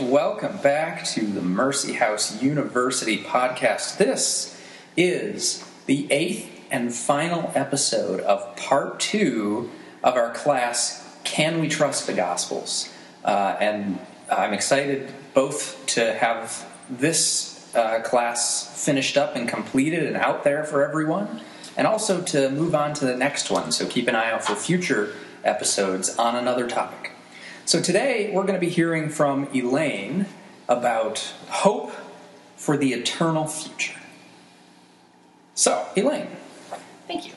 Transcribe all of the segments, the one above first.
welcome back to the Mercy House University podcast. This is the eighth and final episode of part two of our class, Can We Trust the Gospels? Uh, and I'm excited both to have this uh, class finished up and completed and out there for everyone, and also to move on to the next one. So keep an eye out for future episodes on another topic. So today we're going to be hearing from Elaine about hope for the eternal future. So, Elaine. Thank you.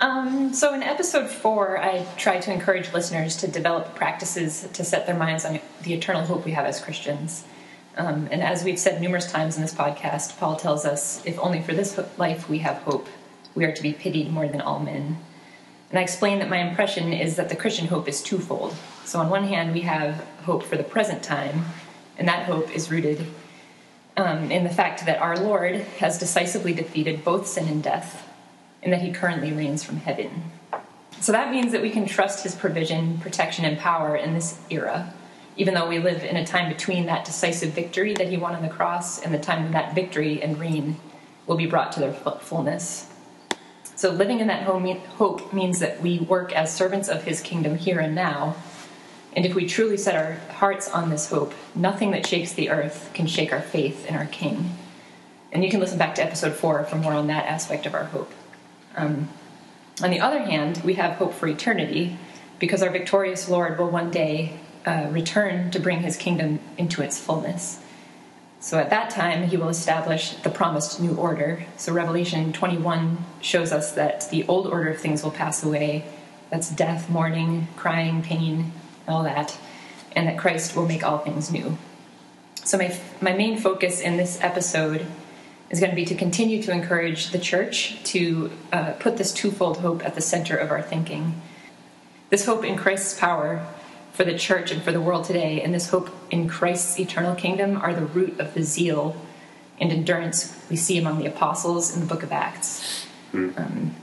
Um, so, in episode four, I tried to encourage listeners to develop practices to set their minds on the eternal hope we have as Christians. Um, and as we've said numerous times in this podcast, Paul tells us if only for this life we have hope, we are to be pitied more than all men. And I explained that my impression is that the Christian hope is twofold. So, on one hand, we have hope for the present time, and that hope is rooted um, in the fact that our Lord has decisively defeated both sin and death, and that he currently reigns from heaven. So, that means that we can trust his provision, protection, and power in this era, even though we live in a time between that decisive victory that he won on the cross and the time when that victory and reign will be brought to their fullness. So, living in that hope means that we work as servants of his kingdom here and now and if we truly set our hearts on this hope, nothing that shakes the earth can shake our faith in our King. And you can listen back to episode four for more on that aspect of our hope. Um, on the other hand, we have hope for eternity because our victorious Lord will one day uh, return to bring his kingdom into its fullness. So at that time, he will establish the promised new order. So Revelation 21 shows us that the old order of things will pass away. That's death, mourning, crying, pain, all that, and that Christ will make all things new. So, my, my main focus in this episode is going to be to continue to encourage the church to uh, put this twofold hope at the center of our thinking. This hope in Christ's power for the church and for the world today, and this hope in Christ's eternal kingdom are the root of the zeal and endurance we see among the apostles in the book of Acts. Mm. Um,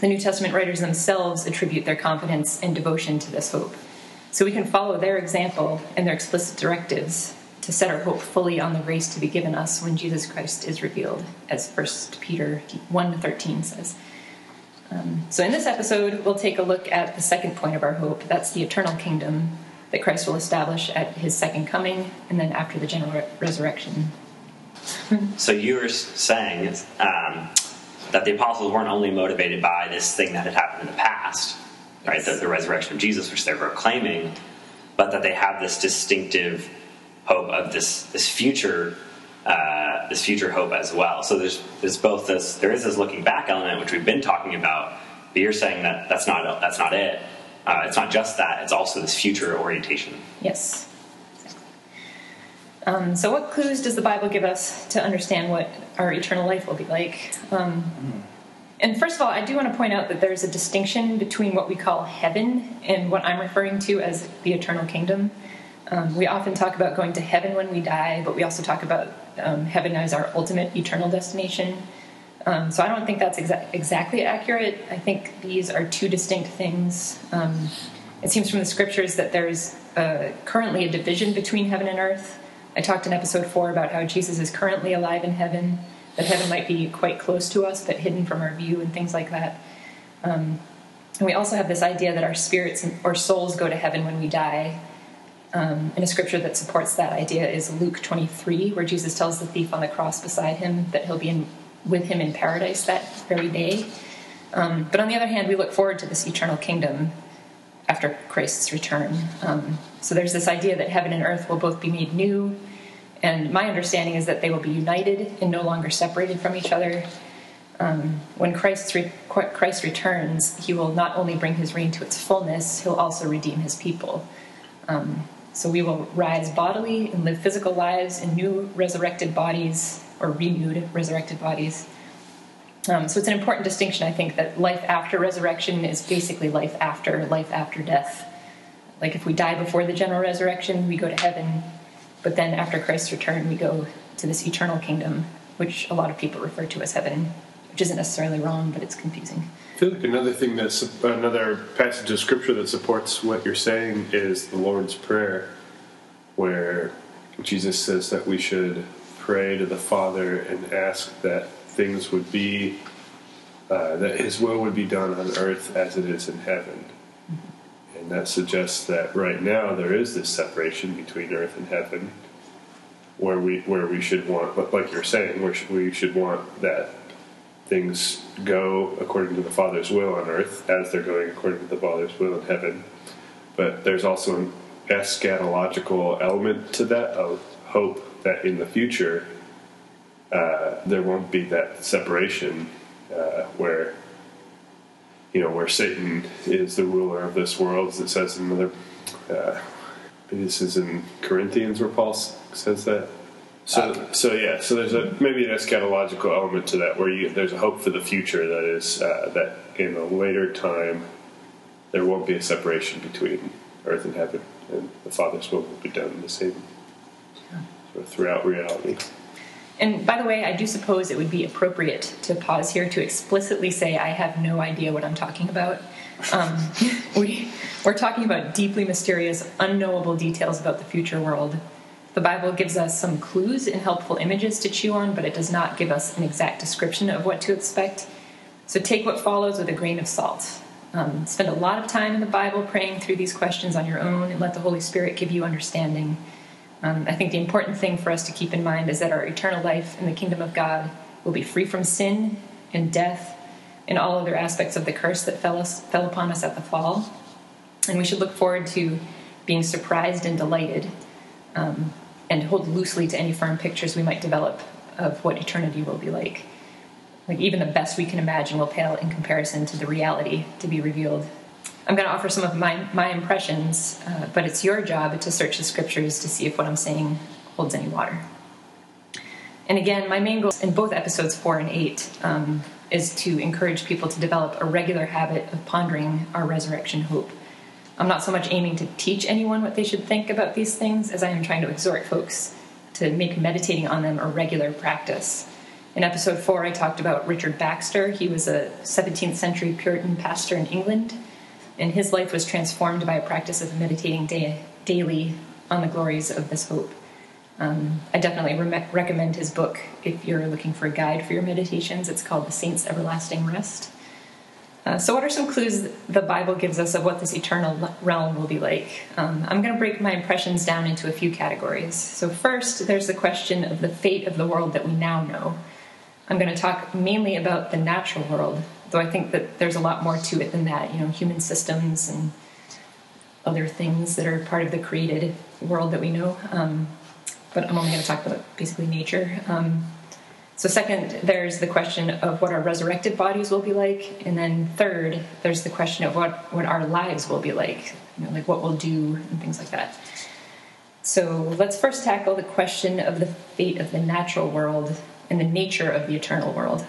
the New Testament writers themselves attribute their confidence and devotion to this hope. So we can follow their example and their explicit directives to set our hope fully on the grace to be given us when Jesus Christ is revealed, as 1 Peter 1 13 says. Um, so, in this episode, we'll take a look at the second point of our hope that's the eternal kingdom that Christ will establish at his second coming and then after the general re- resurrection. so, you were saying um, that the apostles weren't only motivated by this thing that had happened in the past, right? The, the, resurrection of Jesus, which they're proclaiming, but that they have this distinctive hope of this this future uh, this future hope as well. So there's there's both this there is this looking back element which we've been talking about, but you're saying that that's not that's not it. Uh, it's not just that; it's also this future orientation. Yes. Um, so, what clues does the Bible give us to understand what our eternal life will be like? Um, mm. And first of all, I do want to point out that there's a distinction between what we call heaven and what I'm referring to as the eternal kingdom. Um, we often talk about going to heaven when we die, but we also talk about um, heaven as our ultimate eternal destination. Um, so I don't think that's exa- exactly accurate. I think these are two distinct things. Um, it seems from the scriptures that there's uh, currently a division between heaven and earth. I talked in episode four about how Jesus is currently alive in heaven that heaven might be quite close to us but hidden from our view and things like that. Um, and we also have this idea that our spirits or souls go to heaven when we die. Um, and a scripture that supports that idea is Luke 23, where Jesus tells the thief on the cross beside him that he'll be in, with him in paradise that very day. Um, but on the other hand, we look forward to this eternal kingdom after Christ's return. Um, so there's this idea that heaven and earth will both be made new and my understanding is that they will be united and no longer separated from each other. Um, when Christ, re- Christ returns, he will not only bring his reign to its fullness, he'll also redeem his people. Um, so we will rise bodily and live physical lives in new resurrected bodies or renewed resurrected bodies. Um, so it's an important distinction, I think, that life after resurrection is basically life after life after death. Like if we die before the general resurrection, we go to heaven. But then after Christ's return, we go to this eternal kingdom, which a lot of people refer to as heaven, which isn't necessarily wrong, but it's confusing. I feel like another thing that's another passage of scripture that supports what you're saying is the Lord's Prayer. where Jesus says that we should pray to the Father and ask that things would be, uh, that His will would be done on earth as it is in heaven. And that suggests that right now there is this separation between earth and heaven, where we where we should want, like you're saying, where we should want that things go according to the Father's will on earth as they're going according to the Father's will in heaven. But there's also an eschatological element to that of hope that in the future uh, there won't be that separation uh, where you know where Satan is the ruler of this world, as it says in another. Uh, this is in Corinthians where Paul says that. So, so yeah, so there's a maybe an eschatological element to that, where you, there's a hope for the future that is uh, that in a later time there won't be a separation between earth and heaven, and the Father's will will be done in the same sort of throughout reality. And by the way, I do suppose it would be appropriate to pause here to explicitly say I have no idea what I'm talking about. Um, we, we're talking about deeply mysterious, unknowable details about the future world. The Bible gives us some clues and helpful images to chew on, but it does not give us an exact description of what to expect. So take what follows with a grain of salt. Um, spend a lot of time in the Bible praying through these questions on your own and let the Holy Spirit give you understanding. Um, I think the important thing for us to keep in mind is that our eternal life in the kingdom of God will be free from sin and death and all other aspects of the curse that fell, us, fell upon us at the fall. And we should look forward to being surprised and delighted um, and hold loosely to any firm pictures we might develop of what eternity will be like. Like, even the best we can imagine will pale in comparison to the reality to be revealed I'm going to offer some of my, my impressions, uh, but it's your job to search the scriptures to see if what I'm saying holds any water. And again, my main goal in both episodes four and eight um, is to encourage people to develop a regular habit of pondering our resurrection hope. I'm not so much aiming to teach anyone what they should think about these things as I am trying to exhort folks to make meditating on them a regular practice. In episode four, I talked about Richard Baxter. He was a 17th century Puritan pastor in England and his life was transformed by a practice of meditating day, daily on the glories of this hope. Um, I definitely re- recommend his book if you're looking for a guide for your meditations. It's called The Saint's Everlasting Rest. Uh, so, what are some clues the Bible gives us of what this eternal realm will be like? Um, I'm going to break my impressions down into a few categories. So, first, there's the question of the fate of the world that we now know. I'm going to talk mainly about the natural world, though I think that there's a lot more to it than that. You know, human systems and other things that are part of the created world that we know. Um, but I'm only going to talk about basically nature. Um, so, second, there's the question of what our resurrected bodies will be like, and then third, there's the question of what what our lives will be like, you know, like what we'll do and things like that. So, let's first tackle the question of the fate of the natural world and the nature of the eternal world.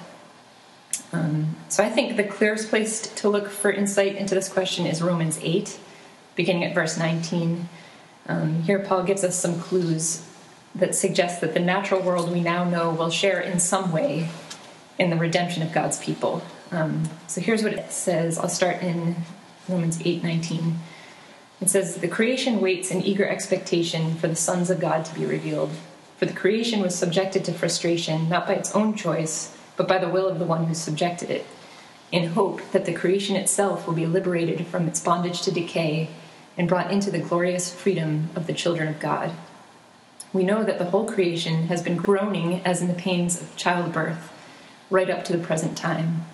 Um, so I think the clearest place to look for insight into this question is Romans 8, beginning at verse 19. Um, here, Paul gives us some clues that suggests that the natural world we now know will share in some way in the redemption of God's people. Um, so here's what it says. I'll start in Romans 8 19. It says, The creation waits in eager expectation for the sons of God to be revealed. For the creation was subjected to frustration, not by its own choice but by the will of the one who subjected it, in hope that the creation itself will be liberated from its bondage to decay and brought into the glorious freedom of the children of God. We know that the whole creation has been groaning as in the pains of childbirth right up to the present time.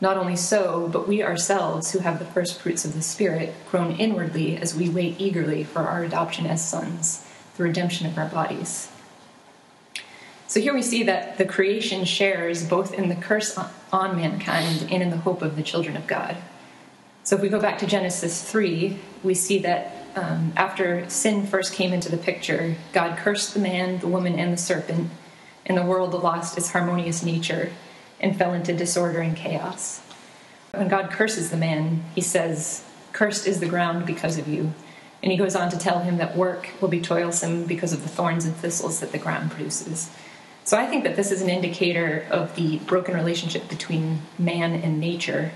Not only so, but we ourselves, who have the first fruits of the Spirit, groan inwardly as we wait eagerly for our adoption as sons, the redemption of our bodies. So here we see that the creation shares both in the curse on mankind and in the hope of the children of God. So if we go back to Genesis 3, we see that um, after sin first came into the picture, God cursed the man, the woman, and the serpent, and the world lost its harmonious nature and fell into disorder and chaos. When God curses the man, he says, Cursed is the ground because of you. And he goes on to tell him that work will be toilsome because of the thorns and thistles that the ground produces. So I think that this is an indicator of the broken relationship between man and nature.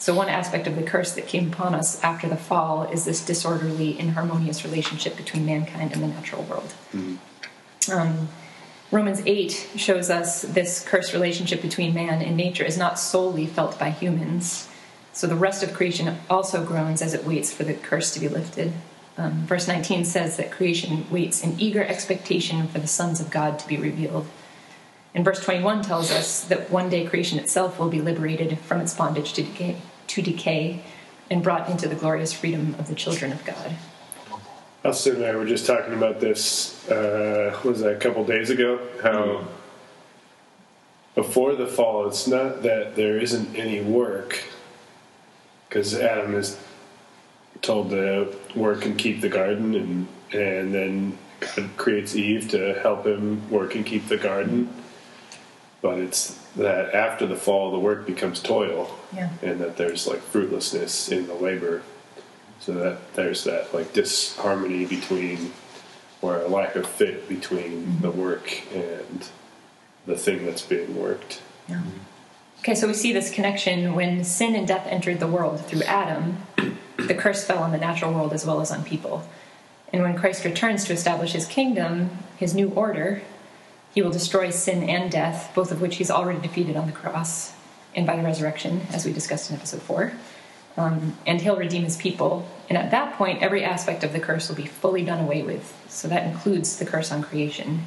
So, one aspect of the curse that came upon us after the fall is this disorderly, inharmonious relationship between mankind and the natural world. Um, Romans 8 shows us this cursed relationship between man and nature is not solely felt by humans. So the rest of creation also groans as it waits for the curse to be lifted. Um, verse 19 says that creation waits in eager expectation for the sons of God to be revealed. And verse 21 tells us that one day creation itself will be liberated from its bondage to decay, to decay and brought into the glorious freedom of the children of God. Austin and I were just talking about this, uh, was that, a couple days ago? How before the fall, it's not that there isn't any work, because Adam is told to work and keep the garden, and, and then God creates Eve to help him work and keep the garden. But it's that after the fall, the work becomes toil, Yeah. and that there's like fruitlessness in the labor. So that there's that like disharmony between, or a lack of fit between mm-hmm. the work and the thing that's being worked. Yeah. Okay, so we see this connection when sin and death entered the world through Adam, the curse fell on the natural world as well as on people. And when Christ returns to establish his kingdom, his new order, he will destroy sin and death, both of which he's already defeated on the cross and by the resurrection, as we discussed in episode 4. Um, and he'll redeem his people. And at that point, every aspect of the curse will be fully done away with. So that includes the curse on creation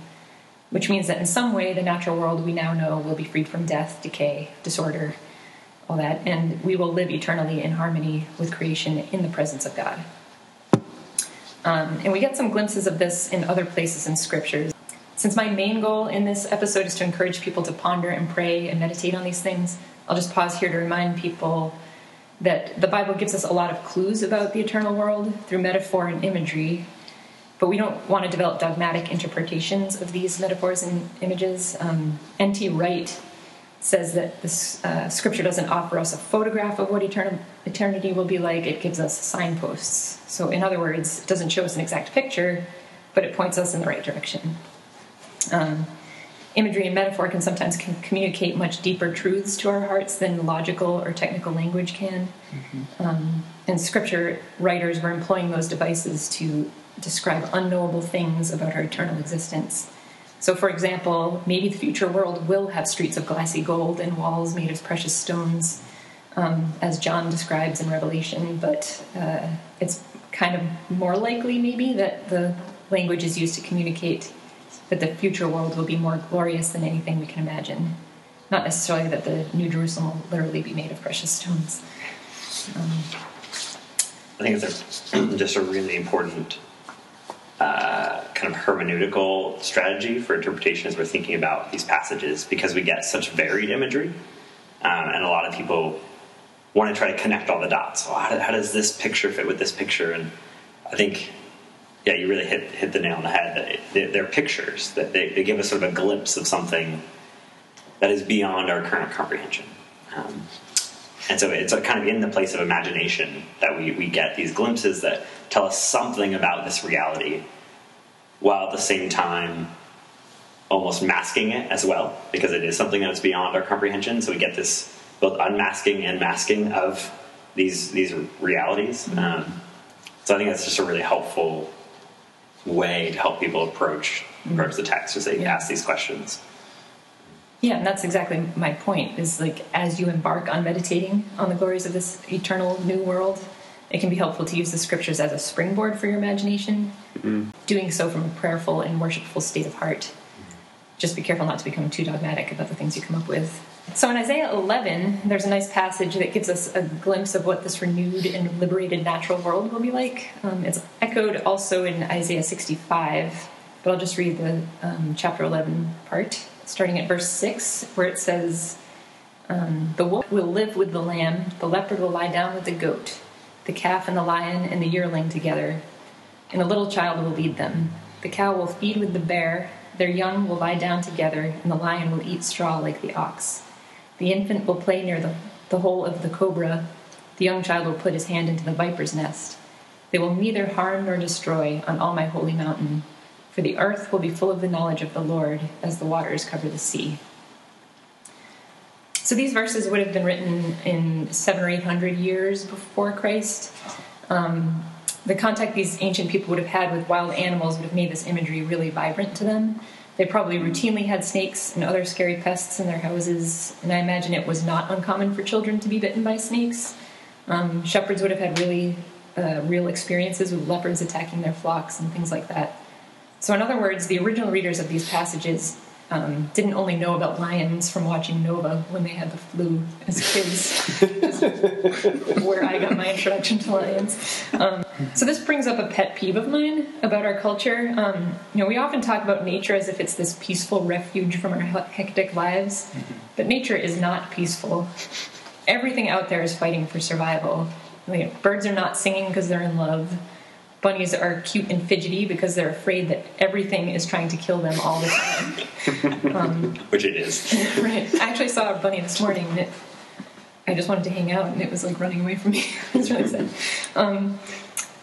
which means that in some way the natural world we now know will be freed from death, decay, disorder, all that, and we will live eternally in harmony with creation in the presence of God. Um, and we get some glimpses of this in other places in scriptures. Since my main goal in this episode is to encourage people to ponder and pray and meditate on these things, I'll just pause here to remind people that the Bible gives us a lot of clues about the eternal world through metaphor and imagery, but we don't want to develop dogmatic interpretations of these metaphors and images. Um, N.T. Wright says that this uh, scripture doesn't offer us a photograph of what etern- eternity will be like, it gives us signposts. So, in other words, it doesn't show us an exact picture, but it points us in the right direction. Um, imagery and metaphor can sometimes can communicate much deeper truths to our hearts than logical or technical language can. Um, and scripture writers were employing those devices to describe unknowable things about our eternal existence. So, for example, maybe the future world will have streets of glassy gold and walls made of precious stones, um, as John describes in Revelation, but uh, it's kind of more likely, maybe, that the language is used to communicate that the future world will be more glorious than anything we can imagine. Not necessarily that the New Jerusalem will literally be made of precious stones. Um, I think it's a, just a really important uh, kind of hermeneutical strategy for interpretation as we're thinking about these passages because we get such varied imagery, um, and a lot of people want to try to connect all the dots. How, how, does this picture fit with this picture? And I think, yeah, you really hit hit the nail on the head. It, they're pictures that they, they give us sort of a glimpse of something that is beyond our current comprehension. Um, and so it's kind of in the place of imagination that we, we get these glimpses that tell us something about this reality while at the same time almost masking it as well because it is something that's beyond our comprehension so we get this both unmasking and masking of these these realities um, so i think that's just a really helpful way to help people approach approach the text as they Yeah. ask these questions Yeah, and that's exactly my point. Is like as you embark on meditating on the glories of this eternal new world, it can be helpful to use the scriptures as a springboard for your imagination. Mm-hmm. Doing so from a prayerful and worshipful state of heart. Just be careful not to become too dogmatic about the things you come up with. So in Isaiah 11, there's a nice passage that gives us a glimpse of what this renewed and liberated natural world will be like. Um, it's echoed also in Isaiah 65, but I'll just read the um, chapter 11 part, starting at verse 6, where it says, um, The wolf will live with the lamb, the leopard will lie down with the goat, the calf and the lion and the yearling together, and a little child will lead them. The cow will feed with the bear, their young will lie down together, and the lion will eat straw like the ox. The infant will play near the, the hole of the cobra, the young child will put his hand into the viper's nest. They will neither harm nor destroy on all my holy mountain, for the earth will be full of the knowledge of the Lord as the waters cover the sea. So these verses would have been written in seven or eight hundred years before Christ. Um, the contact these ancient people would have had with wild animals would have made this imagery really vibrant to them. They probably routinely had snakes and other scary pests in their houses, and I imagine it was not uncommon for children to be bitten by snakes. Um, shepherds would have had really uh, real experiences with leopards attacking their flocks and things like that. So, in other words, the original readers of these passages um, didn't only know about lions from watching Nova when they had the flu as kids, where I got my introduction to lions. Um, so this brings up a pet peeve of mine about our culture. Um, you know, we often talk about nature as if it's this peaceful refuge from our hectic lives, but nature is not peaceful. Everything out there is fighting for survival. birds are not singing because they're in love bunnies are cute and fidgety because they're afraid that everything is trying to kill them all the time. Um, Which it is. right. I actually saw a bunny this morning and it, I just wanted to hang out and it was like running away from me. it's really sad. Um,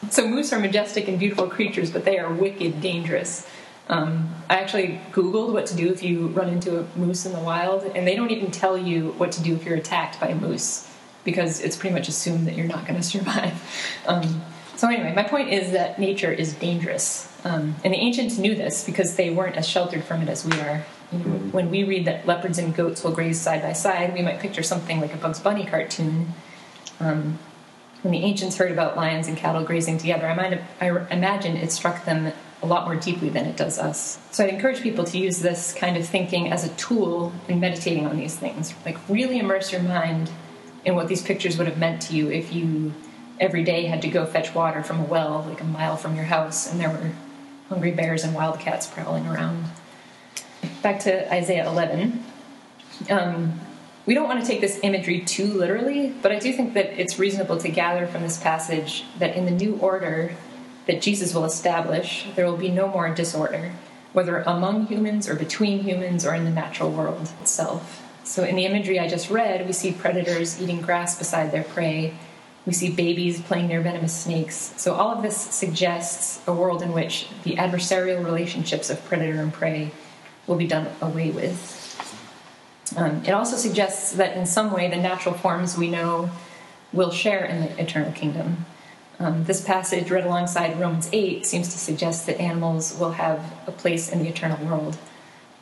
so moose are majestic and beautiful creatures, but they are wicked dangerous. Um, I actually Googled what to do if you run into a moose in the wild, and they don't even tell you what to do if you're attacked by a moose because it's pretty much assumed that you're not going to survive. Um, so anyway, my point is that nature is dangerous, um, and the ancients knew this because they weren't as sheltered from it as we are. You know, mm-hmm. when we read that leopards and goats will graze side by side, we might picture something like a Bugs Bunny cartoon. Um, when the ancients heard about lions and cattle grazing together, I, might have, I imagine it struck them a lot more deeply than it does us. So I'd encourage people to use this kind of thinking as a tool in meditating on these things. Like, really immerse your mind in what these pictures would have meant to you if you every day had to go fetch water from a well like a mile from your house, and there were hungry bears and wildcats prowling around. Back to Isaiah 11. Um, we don't want to take this imagery too literally, but I do think that it's reasonable to gather from this passage that in the new order that Jesus will establish, there will be no more disorder, whether among humans or between humans or in the natural world itself. So, in the imagery I just read, we see predators eating grass beside their prey, we see babies playing near venomous snakes. So, all of this suggests a world in which the adversarial relationships of predator and prey will be done away with. Um, it also suggests that in some way the natural forms we know will share in the eternal kingdom. Um, this passage, read alongside Romans 8, seems to suggest that animals will have a place in the eternal world.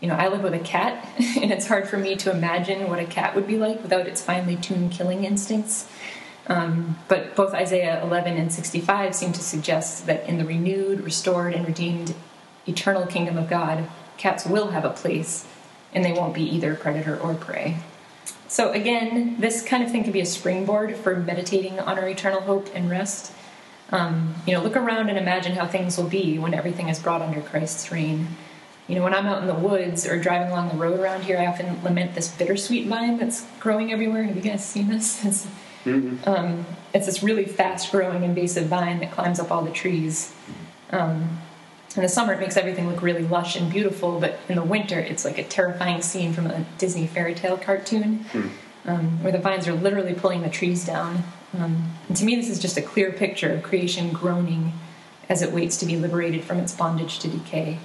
You know, I live with a cat, and it's hard for me to imagine what a cat would be like without its finely tuned killing instincts. Um, but both Isaiah 11 and 65 seem to suggest that in the renewed, restored, and redeemed eternal kingdom of God, cats will have a place, and they won't be either predator or prey. So, again, this kind of thing can be a springboard for meditating on our eternal hope and rest. Um, you know, look around and imagine how things will be when everything is brought under Christ's reign. You know, when I'm out in the woods or driving along the road around here, I often lament this bittersweet vine that's growing everywhere. Have you guys seen this? Mm-hmm. Um, it's this really fast growing invasive vine that climbs up all the trees. Um, in the summer, it makes everything look really lush and beautiful, but in the winter, it's like a terrifying scene from a Disney fairy tale cartoon mm. um, where the vines are literally pulling the trees down. Um, and to me, this is just a clear picture of creation groaning as it waits to be liberated from its bondage to decay.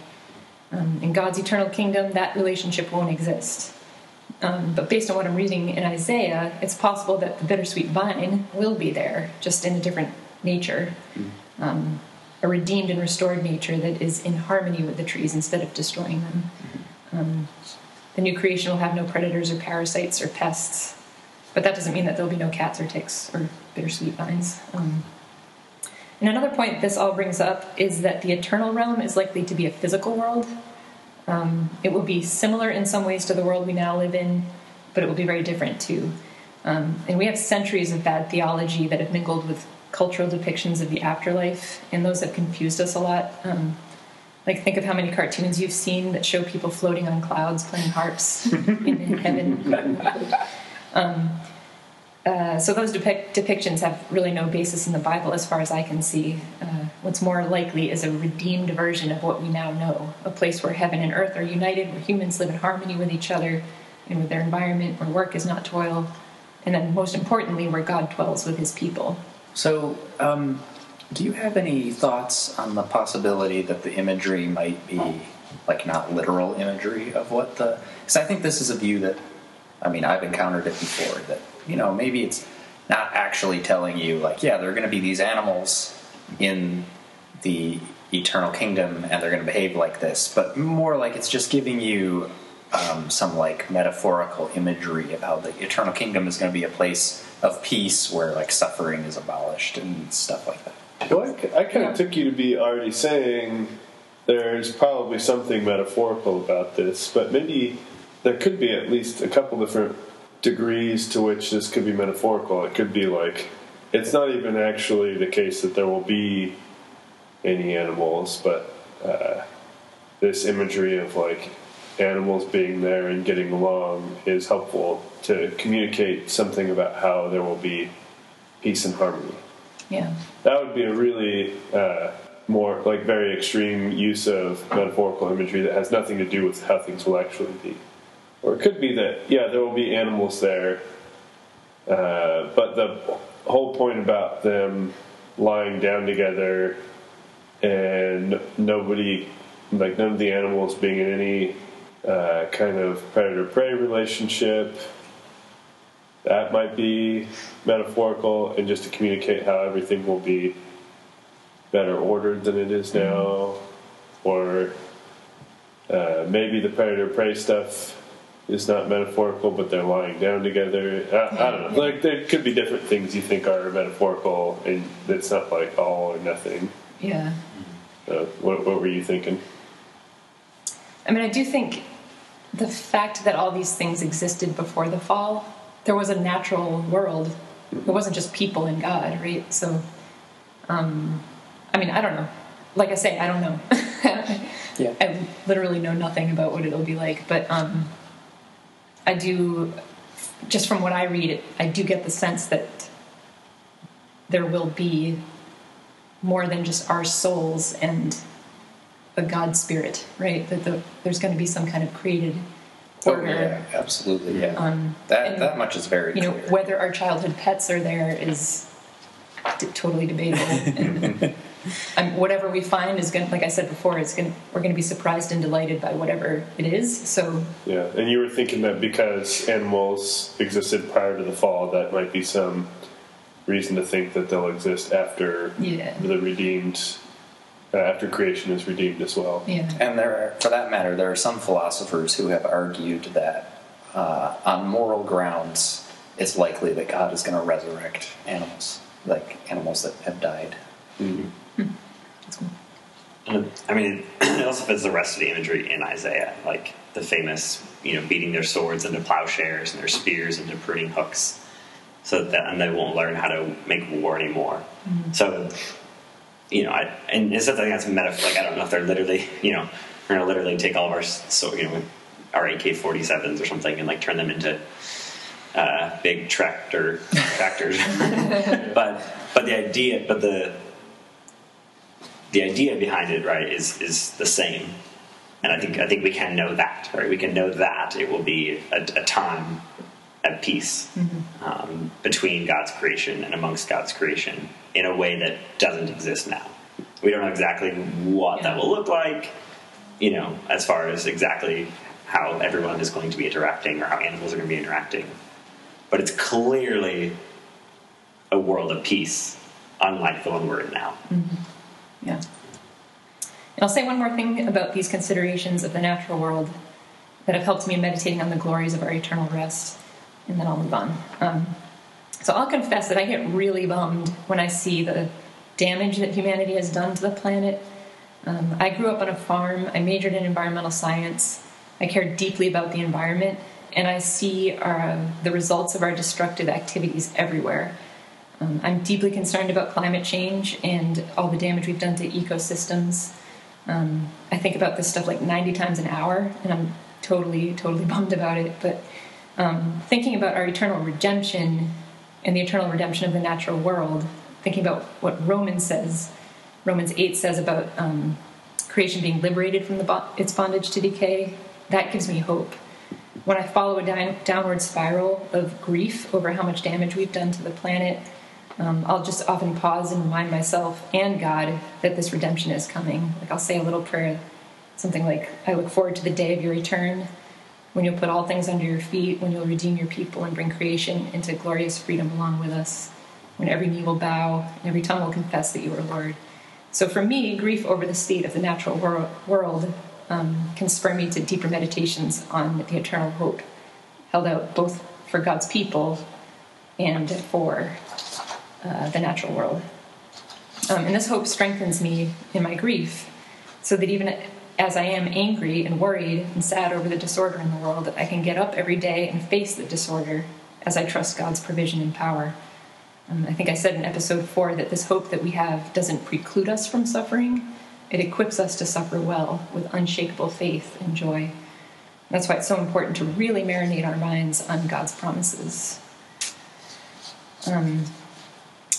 Um, in God's eternal kingdom, that relationship won't exist. Um, but based on what I'm reading in Isaiah, it's possible that the bittersweet vine will be there, just in a different nature. Mm-hmm. Um, a redeemed and restored nature that is in harmony with the trees instead of destroying them. Mm-hmm. Um, the new creation will have no predators or parasites or pests, but that doesn't mean that there'll be no cats or ticks or bittersweet vines. Um, and another point this all brings up is that the eternal realm is likely to be a physical world um, it will be similar in some ways to the world we now live in, but it will be very different too. Um, and we have centuries of bad theology that have mingled with cultural depictions of the afterlife, and those have confused us a lot. Um, like, think of how many cartoons you've seen that show people floating on clouds playing harps in heaven. Uh, so those depic- depictions have really no basis in the Bible, as far as I can see. Uh, what's more likely is a redeemed version of what we now know a place where heaven and earth are united, where humans live in harmony with each other and with their environment, where work is not toil, and then most importantly, where God dwells with his people. So, um, do you have any thoughts on the possibility that the imagery might be like not literal imagery of what the. Because I think this is a view that I mean, I've encountered it before that, you know, maybe it's not actually telling you, like, yeah, there are going to be these animals in the eternal kingdom and they're going to behave like this, but more like it's just giving you um, some like metaphorical imagery of how the eternal kingdom is going to be a place of peace where like suffering is abolished and stuff like that. Well, I, I kind Yeah. of took you to be already saying there's probably something metaphorical about this, but maybe there could be at least a couple different degrees to which this could be metaphorical. It could be like it's not even actually the case that there will be any animals, but uh, this imagery of like animals being there and getting along is helpful to communicate something about how there will be peace and harmony. Yeah. That would be a really uh, more like very extreme use of metaphorical imagery that has nothing to do with how things will actually be. Or it could be that yeah, there will be animals there, uh, but the whole point about them lying down together and nobody, like none of the animals being in any uh, kind of predator prey relationship. That might be metaphorical, and just to communicate how everything will be better ordered than it is now, or uh, maybe the predator prey stuff is not metaphorical, but they're lying down together. I, I don't know. Like there could be different things you think are metaphorical, and it's not like all or nothing. Yeah. Uh, what, what were you thinking? I mean, I do think the fact that all these things existed before the fall, there was a natural world. It wasn't just people and God, right? So, um, I mean, I don't know. Like I say, I don't know. Yeah. I literally know nothing about what it'll be like, but um, I do, just from what I read, I do get the sense that there will be more than just our souls and a God spirit, right? That the, there's going to be some kind of created order. Oh, order. yeah, absolutely, yeah. Um, that and, that much is very You know, clear. whether our childhood pets are there is d- totally debatable. and um, whatever we find is going, to like I said before, it's going. to We're going to be surprised and delighted by whatever it is. So Yeah, and you were thinking that because animals existed prior to the fall, that might be some reason to think that they'll exist after Yeah. the redeemed, uh, after creation is redeemed as well. yeah, And there, are, for that matter, there are some philosophers who have argued that uh, on moral grounds, it's likely that God is going to resurrect animals, like animals that have died. And it- I mean, it also fits the rest of the imagery in Isaiah, like the famous, you know, beating their swords into plowshares and their spears into pruning hooks, so that and they won't learn how to make war anymore. So, you know, I, and it's something that's metaphor. Like I don't know if they're literally, you know, we're gonna literally take all of our so you know our AK forty sevens or something and like turn them into uh, big tractor tractors. but but the idea, but the the idea behind it, right, is is the same. And I think I think we can know that, right? We can know that it will be a, a time at peace um, between God's creation and amongst God's creation in a way that doesn't exist now. We don't know exactly what that will look like, you know, as far as exactly how everyone is going to be interacting or how animals are going to be interacting. But it's clearly a world of peace, unlike the one we're in now. Yeah. And I'll say one more thing about these considerations of the natural world that have helped me in meditating on the glories of our eternal rest, and then I'll move on. Um, so I'll confess that I get really bummed when I see the damage that humanity has done to the planet. Um, I grew up on a farm. I majored in environmental science. I care deeply about the environment, and I see our, the results of our destructive activities everywhere. Um, I'm deeply concerned about climate change and all the damage we've done to ecosystems. Um, I think about this stuff like 90 times an hour, and I'm totally, totally bummed about it. But um, thinking about our eternal redemption and the eternal redemption of the natural world, thinking about what Romans says, Romans 8 says about um, creation being liberated from bo- its bondage to decay, that gives me hope. When I follow a down- downward spiral of grief over how much damage we've done to the planet, um, I'll just often pause and remind myself and God that this redemption is coming. Like I'll say a little prayer, something like, I look forward to the day of your return. when you'll put all things under your feet, when you'll redeem your people and bring creation into glorious freedom along with us, when every knee will bow and every tongue will confess that you are Lord. So for me, grief over the state of the natural wor- world um, can spur me to deeper meditations on the eternal hope held out both for God's people and for uh, the natural world. Um, and this hope strengthens me in my grief so that even as I am angry and worried and sad over the disorder in the world, I can get up every day and face the disorder as I trust God's provision and power. Um, I think I said in episode four that this hope that we have doesn't preclude us from suffering, it equips us to suffer well with unshakable faith and joy. That's why it's so important to really marinate our minds on God's promises. Um,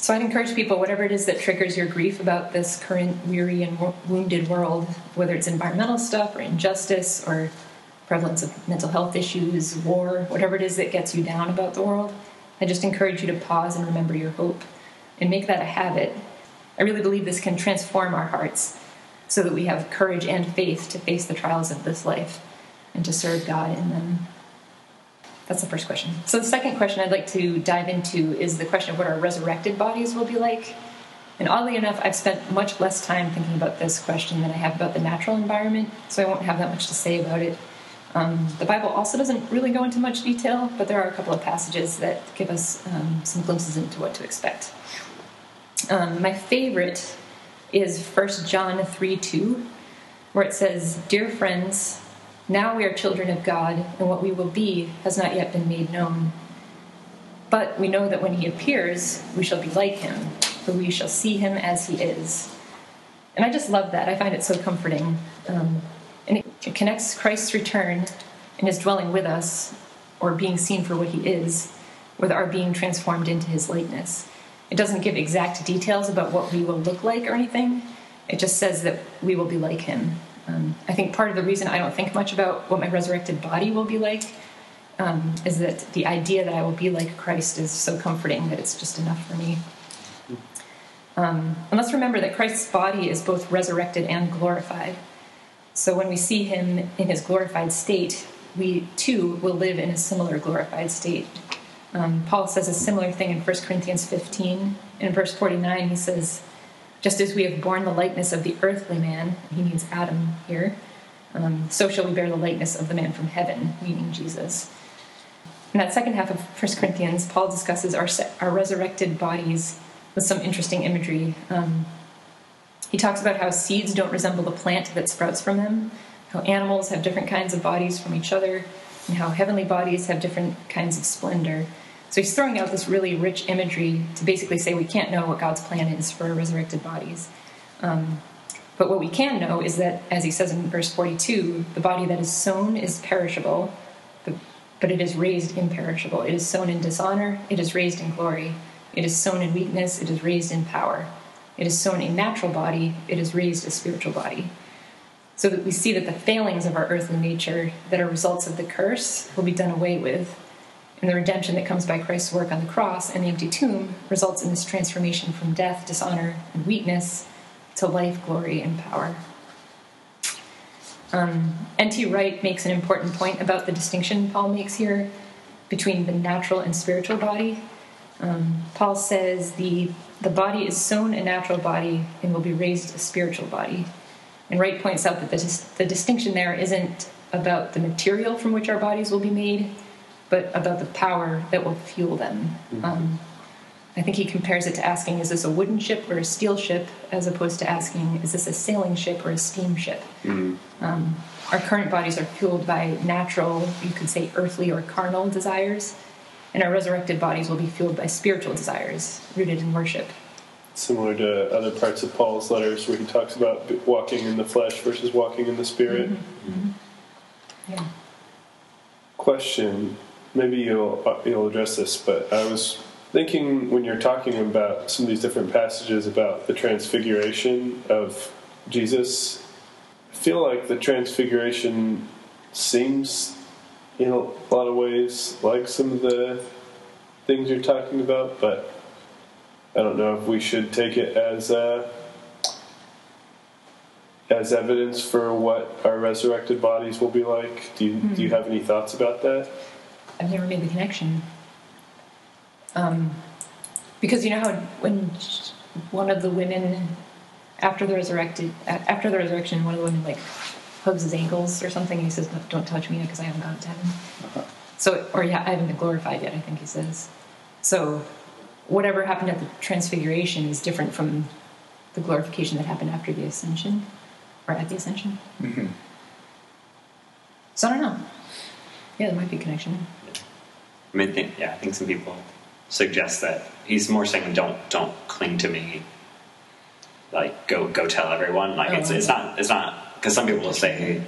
so I'd encourage people, whatever it is that triggers your grief about this current weary and wounded world, whether it's environmental stuff or injustice or prevalence of mental health issues, war, whatever it is that gets you down about the world, I just encourage you to pause and remember your hope and make that a habit. I really believe this can transform our hearts so that we have courage and faith to face the trials of this life and to serve God in them. That's the first question. So, the second question I'd like to dive into is the question of what our resurrected bodies will be like. And oddly enough, I've spent much less time thinking about this question than I have about the natural environment, so I won't have that much to say about it. Um, the Bible also doesn't really go into much detail, but there are a couple of passages that give us um, some glimpses into what to expect. Um, my favorite is 1 John 3 2, where it says, Dear friends, now we are children of God, and what we will be has not yet been made known. But we know that when he appears, we shall be like him, for we shall see him as he is. And I just love that. I find it so comforting. Um, and it, it connects Christ's return and his dwelling with us, or being seen for what he is, with our being transformed into his likeness. It doesn't give exact details about what we will look like or anything, it just says that we will be like him. Um, I think part of the reason I don't think much about what my resurrected body will be like um, is that the idea that I will be like Christ is so comforting that it's just enough for me. Um, and let's remember that Christ's body is both resurrected and glorified. So when we see him in his glorified state, we too will live in a similar glorified state. Um, Paul says a similar thing in 1 Corinthians 15. In verse 49, he says, just as we have borne the likeness of the earthly man, he means Adam here, um, so shall we bear the likeness of the man from heaven, meaning Jesus. In that second half of 1 Corinthians, Paul discusses our, our resurrected bodies with some interesting imagery. Um, he talks about how seeds don't resemble the plant that sprouts from them, how animals have different kinds of bodies from each other, and how heavenly bodies have different kinds of splendor. So he's throwing out this really rich imagery to basically say we can't know what God's plan is for resurrected bodies. Um, but what we can know is that, as he says in verse 42, the body that is sown is perishable, but, but it is raised imperishable. It is sown in dishonor, it is raised in glory. It is sown in weakness, it is raised in power. It is sown a natural body, it is raised a spiritual body. So that we see that the failings of our earthly nature that are results of the curse will be done away with and the redemption that comes by Christ's work on the cross and the empty tomb results in this transformation from death, dishonor, and weakness to life, glory, and power. Um, N.T. Wright makes an important point about the distinction Paul makes here between the natural and spiritual body. Um, Paul says the, the body is sown a natural body and will be raised a spiritual body. And Wright points out that the, the distinction there isn't about the material from which our bodies will be made, but about the power that will fuel them. Mm-hmm. Um, I think he compares it to asking, is this a wooden ship or a steel ship, as opposed to asking, is this a sailing ship or a steamship? Mm-hmm. Um, our current bodies are fueled by natural, you could say earthly or carnal desires, and our resurrected bodies will be fueled by spiritual desires rooted in worship. Similar to other parts of Paul's letters where he talks about walking in the flesh versus walking in the spirit. Mm-hmm. mm-hmm. Yeah. Question maybe you'll uh, you'll address this, but I was thinking when you're talking about some of these different passages about the transfiguration of Jesus, I feel like the transfiguration seems in a lot of ways like some of the things you're talking about, but I don't know if we should take it as a as evidence for what our resurrected bodies will be like? Do you, do you have any thoughts about that? I've never made the connection. Um, because you know how when one of the women after the resurrected after the resurrection, one of the women like hugs his ankles or something, and he says, "Don't touch me because I haven't gone to heaven." Uh-huh. So, or yeah, I haven't been glorified yet. I think he says. So, whatever happened at the transfiguration is different from the glorification that happened after the ascension or at the ascension. Mm-hmm. So I don't know. Yeah, there might be a connection. I mean, I think, yeah, I think some people suggest that he's more saying, "Don't, don't cling to me." Like, go, go tell everyone. Like, oh, it's, it's not, it's not because some people will say,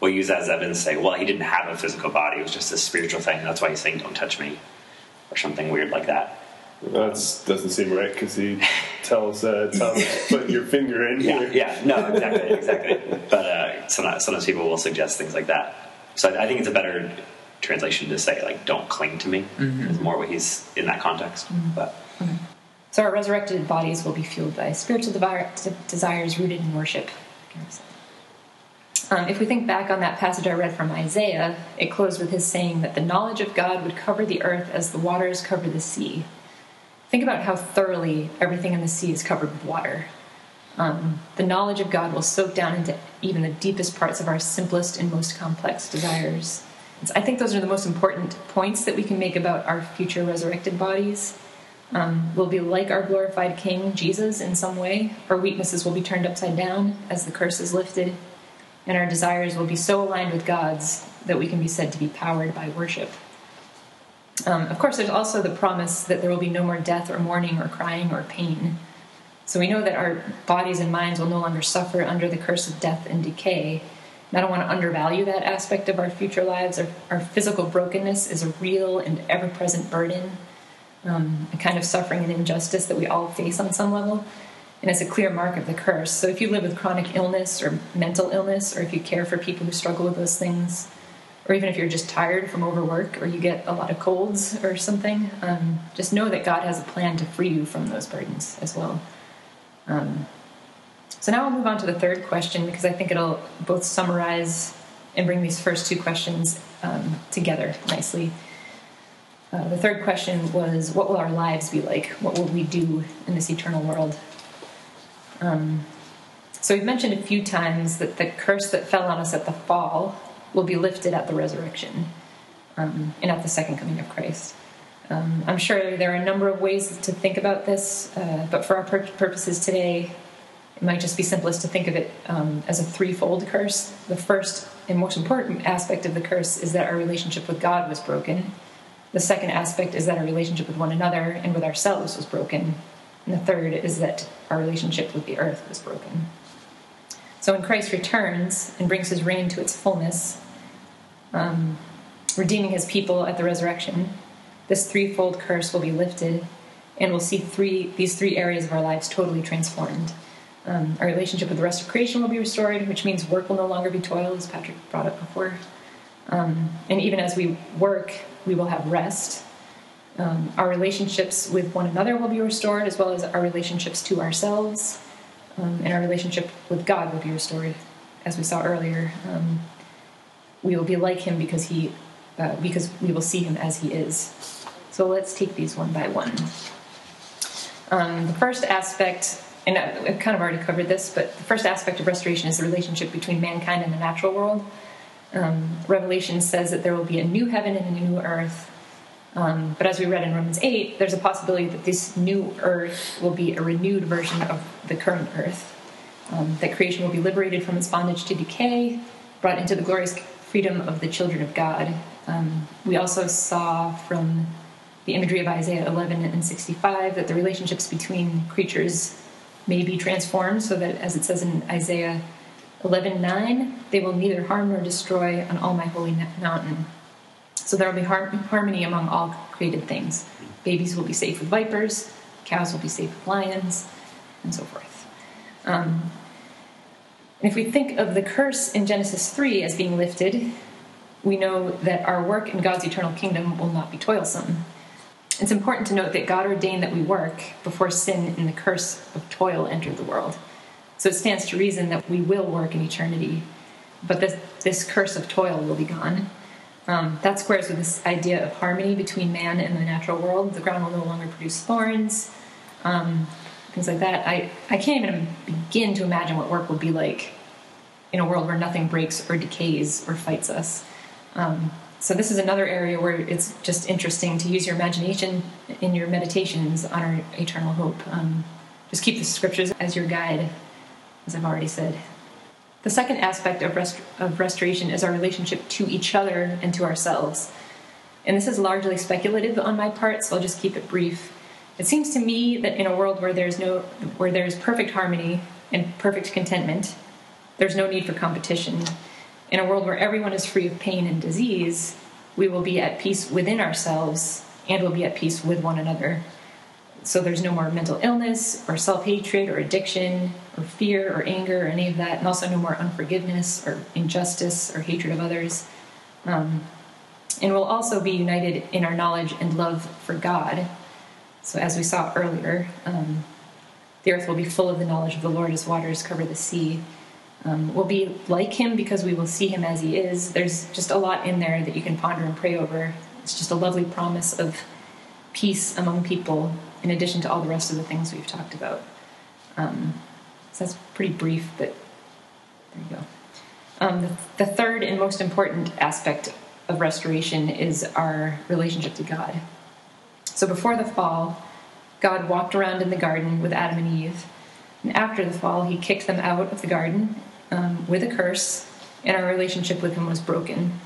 will use that as evidence, to say, "Well, he didn't have a physical body; it was just a spiritual thing. That's why he's saying, "Don't touch me," or something weird like that. That doesn't seem right because he tells uh, Thomas, "Put your finger in yeah, here." Yeah, no, exactly, exactly. But uh, sometimes, sometimes people will suggest things like that. So I, I, think it's a better translation to say like, "Don't cling to me." Mm-hmm. Is more what he's in that context. Mm-hmm. But mm-hmm. so our resurrected bodies will be fueled by spiritual desires rooted in worship. Um, if we think back on that passage I read from Isaiah, it closed with his saying that the knowledge of God would cover the earth as the waters cover the sea. Think about how thoroughly everything in the sea is covered with water. Um, the knowledge of God will soak down into even the deepest parts of our simplest and most complex desires. I think those are the most important points that we can make about our future resurrected bodies. Um, we'll be like our glorified King, Jesus, in some way. Our weaknesses will be turned upside down as the curse is lifted, and our desires will be so aligned with God's that we can be said to be powered by worship. Um, of course, there's also the promise that there will be no more death or mourning or crying or pain. So we know that our bodies and minds will no longer suffer under the curse of death and decay. I don't want to undervalue that aspect of our future lives. Our, our physical brokenness is a real and ever present burden, um, a kind of suffering and injustice that we all face on some level. And it's a clear mark of the curse. So if you live with chronic illness or mental illness, or if you care for people who struggle with those things, or even if you're just tired from overwork or you get a lot of colds or something, um, just know that God has a plan to free you from those burdens as well. Um, so now I'll move on to the third question because I think it'll both summarize and bring these first two questions um, together nicely. Uh, the third question was What will our lives be like? What will we do in this eternal world? Um, so we've mentioned a few times that the curse that fell on us at the fall will be lifted at the resurrection um, and at the second coming of Christ. Um, I'm sure there are a number of ways to think about this, uh, but for our pur- purposes today, it might just be simplest to think of it um, as a threefold curse. The first and most important aspect of the curse is that our relationship with God was broken. The second aspect is that our relationship with one another and with ourselves was broken. And the third is that our relationship with the earth was broken. So when Christ returns and brings his reign to its fullness, um, redeeming his people at the resurrection, this threefold curse will be lifted, and we'll see three these three areas of our lives totally transformed. Um, our relationship with the rest of creation will be restored, which means work will no longer be toil, as Patrick brought up before. Um, and even as we work, we will have rest. Um, our relationships with one another will be restored, as well as our relationships to ourselves, um, and our relationship with God will be restored, as we saw earlier. Um, we will be like Him because He, uh, because we will see Him as He is. So let's take these one by one. Um, the first aspect, and I've kind of already covered this, but the first aspect of restoration is the relationship between mankind and the natural world. Um, Revelation says that there will be a new heaven and a new earth. Um, but as we read in Romans 8, there's a possibility that this new earth will be a renewed version of the current earth. Um, that creation will be liberated from its bondage to decay, brought into the glorious freedom of the children of God. Um, we also saw from the imagery of Isaiah 11 and 65 that the relationships between creatures may be transformed so that, as it says in Isaiah 11:9, they will neither harm nor destroy on all my holy mountain. So there will be har- harmony among all created things. Babies will be safe with vipers, cows will be safe with lions, and so forth. Um, and if we think of the curse in Genesis 3 as being lifted, we know that our work in God's eternal kingdom will not be toilsome. It's important to note that God ordained that we work before sin and the curse of toil entered the world. So it stands to reason that we will work in eternity, but this, this curse of toil will be gone. Um, that squares with this idea of harmony between man and the natural world. The ground will no longer produce thorns, um, things like that. I, I can't even begin to imagine what work will be like in a world where nothing breaks or decays or fights us. Um, so this is another area where it's just interesting to use your imagination in your meditations on our eternal hope. Um, just keep the scriptures as your guide, as I've already said. The second aspect of, rest- of restoration is our relationship to each other and to ourselves. And this is largely speculative on my part, so I'll just keep it brief. It seems to me that in a world where there's no where there's perfect harmony and perfect contentment, there's no need for competition. In a world where everyone is free of pain and disease, we will be at peace within ourselves and we'll be at peace with one another. So there's no more mental illness or self hatred or addiction or fear or anger or any of that, and also no more unforgiveness or injustice or hatred of others. Um, and we'll also be united in our knowledge and love for God. So, as we saw earlier, um, the earth will be full of the knowledge of the Lord as waters cover the sea. Um, we'll be like him because we will see him as he is. There's just a lot in there that you can ponder and pray over. It's just a lovely promise of peace among people, in addition to all the rest of the things we've talked about. Um, so that's pretty brief, but there you go. Um, the, the third and most important aspect of restoration is our relationship to God. So before the fall, God walked around in the garden with Adam and Eve. And after the fall, he kicked them out of the garden um, with a curse, and our relationship with him was broken.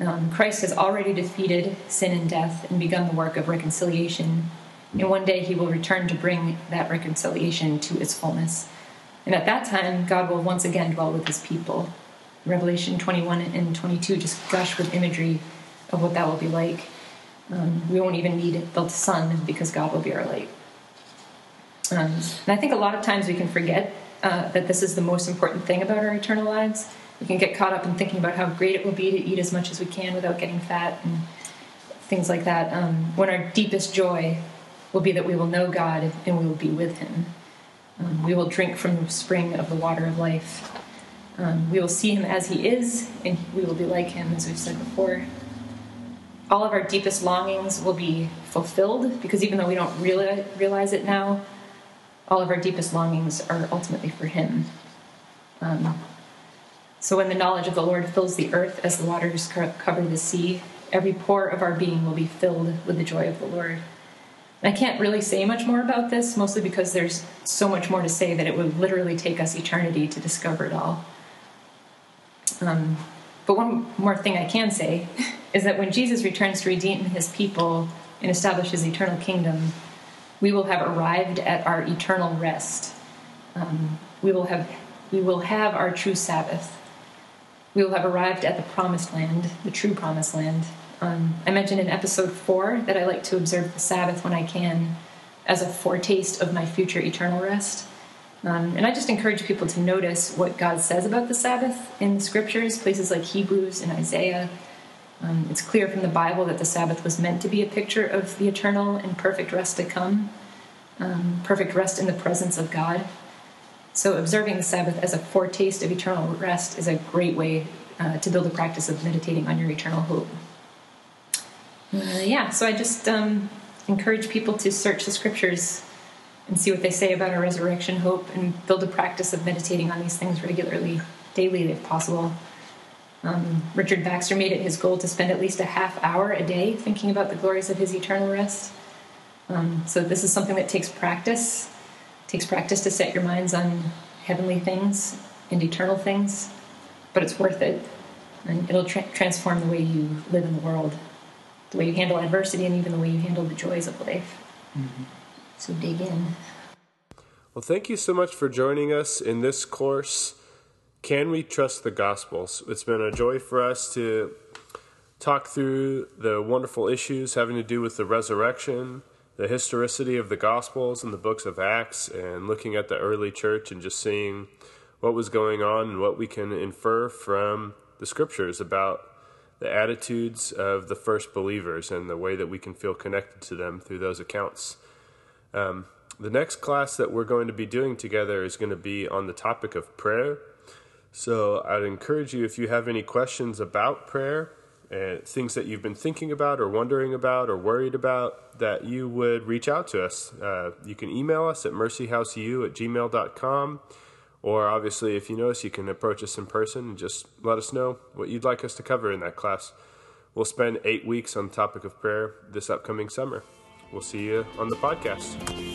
Um, Christ has already defeated sin and death and begun the work of reconciliation. And one day he will return to bring that reconciliation to its fullness. And at that time, God will once again dwell with his people. Revelation 21 and 22 just gush with imagery of what that will be like. Um, we won't even need the sun because God will be our light. Um, and I think a lot of times we can forget uh, that this is the most important thing about our eternal lives. We can get caught up in thinking about how great it will be to eat as much as we can without getting fat and things like that. Um, when our deepest joy will be that we will know God and we will be with Him. Um, we will drink from the spring of the water of life. Um, we will see Him as He is, and we will be like Him, as we've said before. All of our deepest longings will be fulfilled because even though we don't realize it now, all of our deepest longings are ultimately for Him. Um, so when the knowledge of the Lord fills the earth as the waters cover the sea, every pore of our being will be filled with the joy of the Lord. And I can't really say much more about this, mostly because there's so much more to say that it would literally take us eternity to discover it all. Um, but one more thing I can say is that when Jesus returns to redeem his people and establish his eternal kingdom, we will have arrived at our eternal rest. Um, we will have we will have our true Sabbath. We will have arrived at the promised land, the true promised land. Um, I mentioned in episode four that I like to observe the Sabbath when I can as a foretaste of my future eternal rest. Um, and I just encourage people to notice what God says about the Sabbath in the scriptures, places like Hebrews and Isaiah. Um, it's clear from the Bible that the Sabbath was meant to be a picture of the eternal and perfect rest to come, um, perfect rest in the presence of God. So, observing the Sabbath as a foretaste of eternal rest is a great way uh, to build a practice of meditating on your eternal hope. Uh, yeah, so I just um, encourage people to search the scriptures and see what they say about our resurrection hope and build a practice of meditating on these things regularly, daily if possible. Um, Richard Baxter made it his goal to spend at least a half hour a day thinking about the glories of his eternal rest. Um, so this is something that takes practice. It takes practice to set your minds on heavenly things and eternal things, but it's worth it, and it'll tra- transform the way you live in the world, the way you handle adversity, and even the way you handle the joys of life. Mm-hmm. So dig in. Well, thank you so much for joining us in this course. Can we trust the Gospels? It's been a joy for us to talk through the wonderful issues having to do with the resurrection, the historicity of the Gospels and the books of Acts, and looking at the early church and just seeing what was going on and what we can infer from the scriptures about the attitudes of the first believers and the way that we can feel connected to them through those accounts. Um, the next class that we're going to be doing together is going to be on the topic of prayer. So I'd encourage you if you have any questions about prayer and things that you've been thinking about or wondering about or worried about, that you would reach out to us. Uh, you can email us at mercyhouseu at gmail.com. Or obviously, if you know us, you can approach us in person and just let us know what you'd like us to cover in that class. We'll spend eight weeks on the topic of prayer this upcoming summer. We'll see you on the podcast.